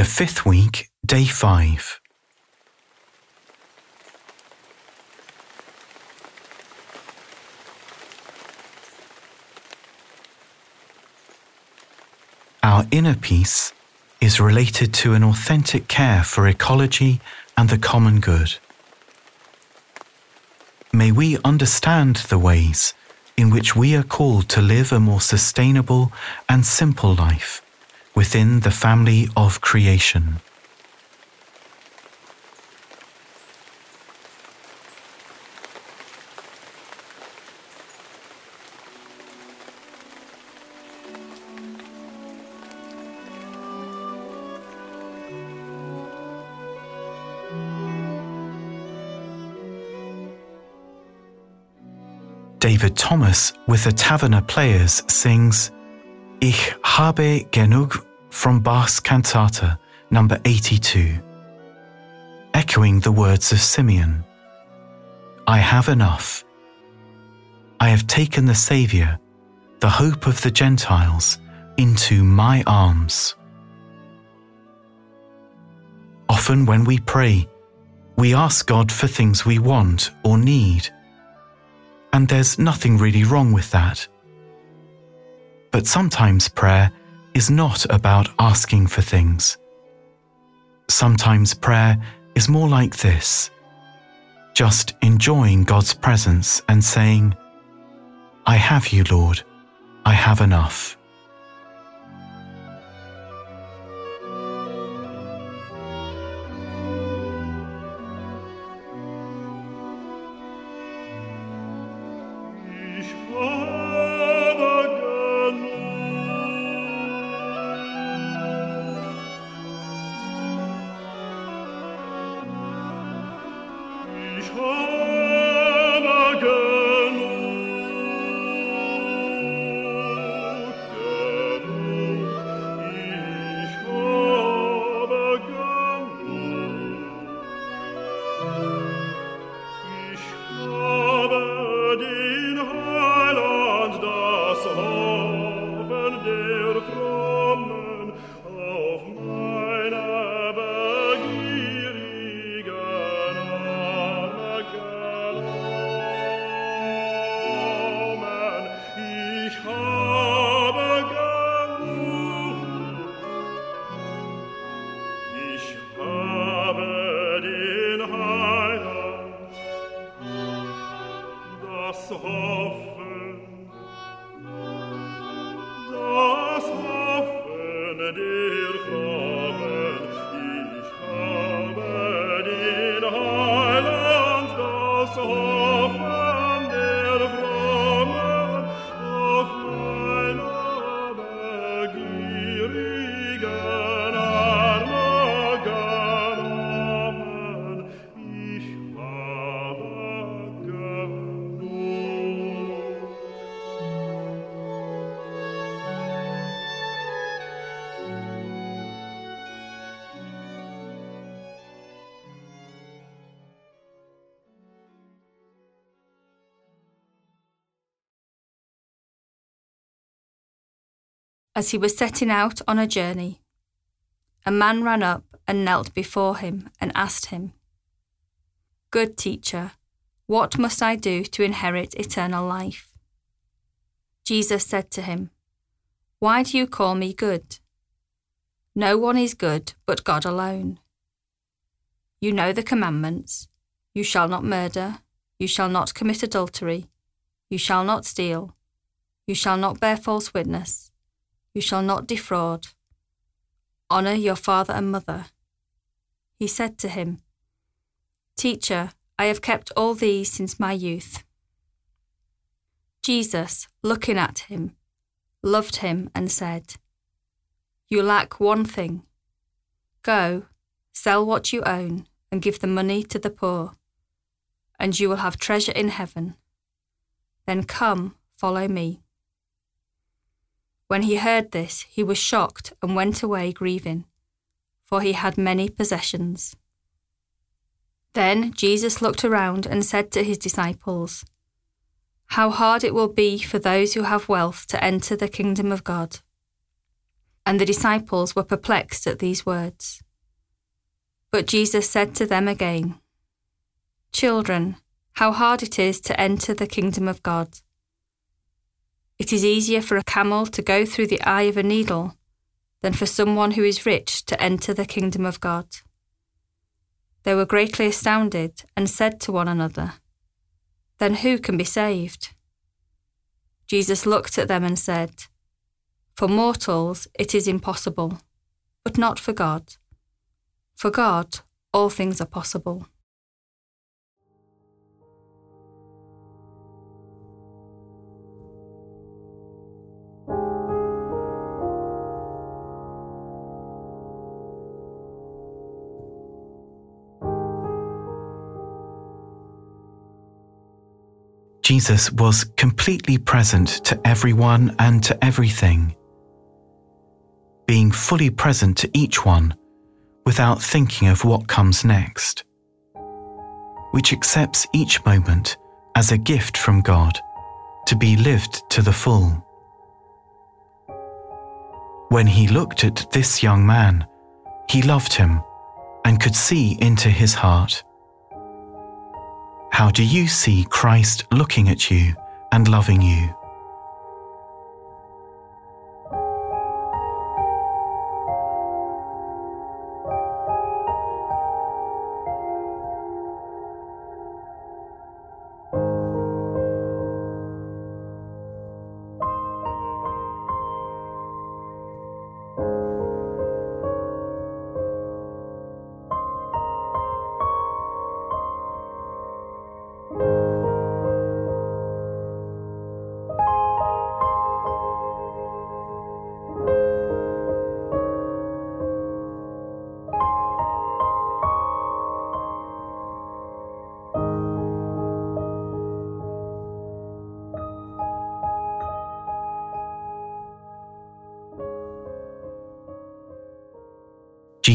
The fifth week, day five. Our inner peace is related to an authentic care for ecology and the common good. May we understand the ways in which we are called to live a more sustainable and simple life within the family of creation. David Thomas with the Taverner Players sings Ich habe genug from Bach's Cantata number 82, echoing the words of Simeon I have enough. I have taken the Saviour, the hope of the Gentiles, into my arms. Often when we pray, we ask God for things we want or need and there's nothing really wrong with that. But sometimes prayer is not about asking for things. Sometimes prayer is more like this just enjoying God's presence and saying, I have you, Lord, I have enough. Oh. was hoff as he was setting out on a journey. A man ran up and knelt before him and asked him, Good teacher, what must I do to inherit eternal life? Jesus said to him, Why do you call me good? No one is good but God alone. You know the commandments you shall not murder, you shall not commit adultery, you shall not steal, you shall not bear false witness you shall not defraud. Honour your father and mother. He said to him, Teacher, I have kept all these since my youth. Jesus, looking at him, loved him and said, You lack one thing. Go, sell what you own, and give the money to the poor, and you will have treasure in heaven. Then come, follow me. When he heard this, he was shocked and went away grieving, for he had many possessions. Then Jesus looked around and said to his disciples, How hard it will be for those who have wealth to enter the kingdom of God. And the disciples were perplexed at these words. But Jesus said to them again, Children, how hard it is to enter the kingdom of God. It is easier for a camel to go through the eye of a needle than for someone who is rich to enter the kingdom of God. They were greatly astounded and said to one another, Then who can be saved? Jesus looked at them and said, For mortals it is impossible, but not for God. For God, all things are possible. Jesus was completely present to everyone and to everything, being fully present to each one without thinking of what comes next, which accepts each moment as a gift from God to be lived to the full. When he looked at this young man, he loved him and could see into his heart. How do you see Christ looking at you and loving you?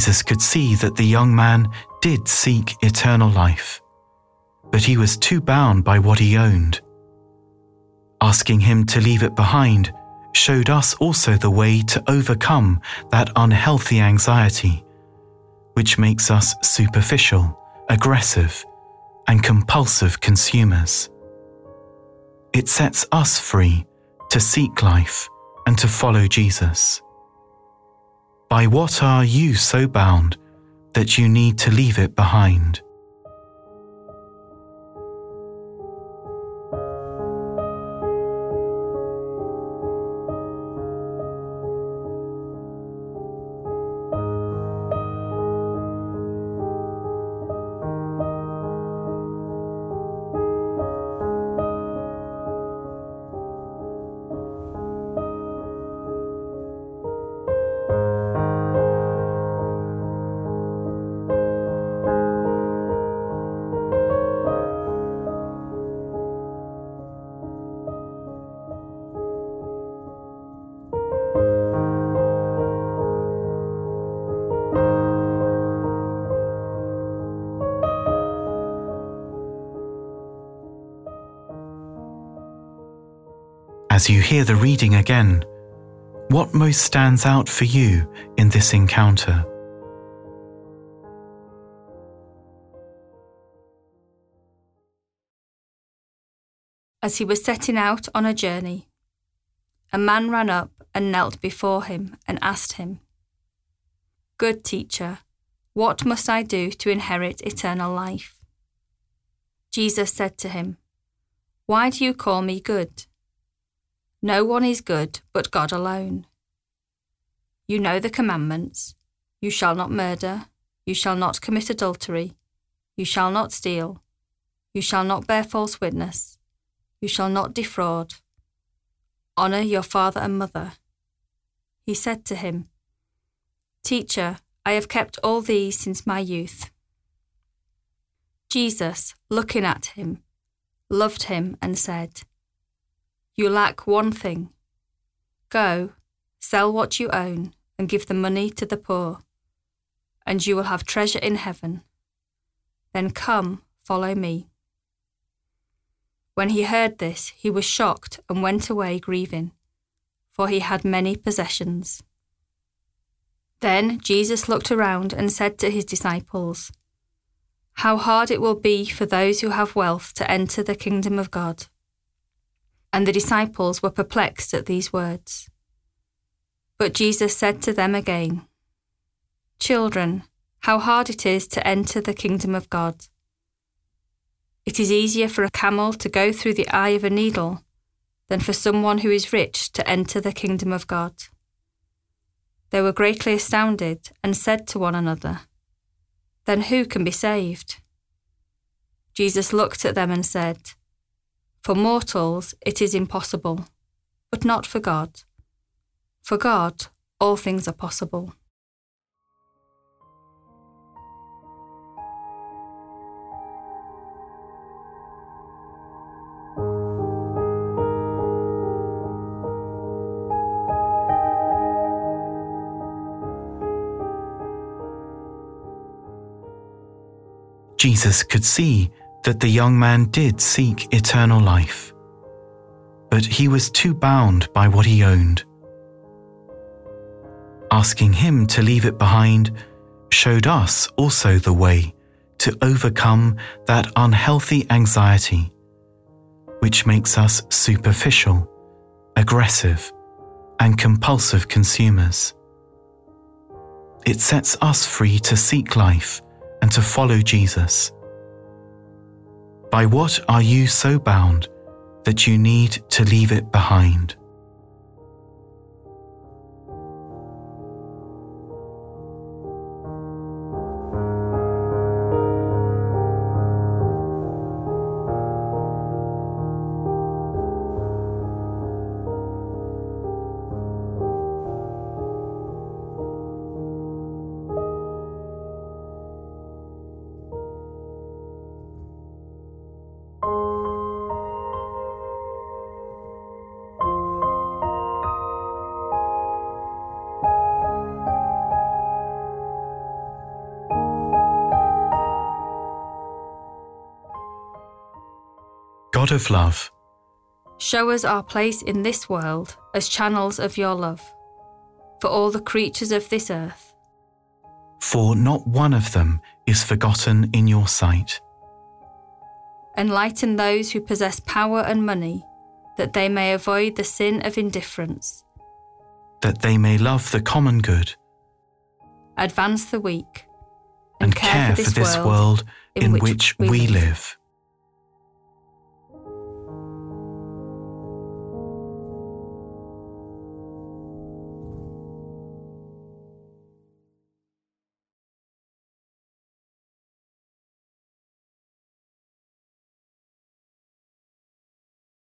Jesus could see that the young man did seek eternal life, but he was too bound by what he owned. Asking him to leave it behind showed us also the way to overcome that unhealthy anxiety, which makes us superficial, aggressive, and compulsive consumers. It sets us free to seek life and to follow Jesus. By what are you so bound that you need to leave it behind? As you hear the reading again, what most stands out for you in this encounter? As he was setting out on a journey, a man ran up and knelt before him and asked him, Good teacher, what must I do to inherit eternal life? Jesus said to him, Why do you call me good? No one is good but God alone. You know the commandments you shall not murder, you shall not commit adultery, you shall not steal, you shall not bear false witness, you shall not defraud. Honour your father and mother. He said to him, Teacher, I have kept all these since my youth. Jesus, looking at him, loved him and said, you lack one thing. Go, sell what you own, and give the money to the poor, and you will have treasure in heaven. Then come, follow me. When he heard this, he was shocked and went away grieving, for he had many possessions. Then Jesus looked around and said to his disciples, How hard it will be for those who have wealth to enter the kingdom of God. And the disciples were perplexed at these words. But Jesus said to them again, Children, how hard it is to enter the kingdom of God. It is easier for a camel to go through the eye of a needle than for someone who is rich to enter the kingdom of God. They were greatly astounded and said to one another, Then who can be saved? Jesus looked at them and said, For mortals it is impossible, but not for God. For God, all things are possible. Jesus could see that the young man did seek eternal life, but he was too bound by what he owned. Asking him to leave it behind showed us also the way to overcome that unhealthy anxiety, which makes us superficial, aggressive, and compulsive consumers. It sets us free to seek life and to follow Jesus. By what are you so bound that you need to leave it behind? God of love, Show us our place in this world as channels of your love for all the creatures of this earth. for not one of them is forgotten in your sight. Enlighten those who possess power and money that they may avoid the sin of indifference. that they may love the common good Advance the weak and, care, for this, world, in, which, we live.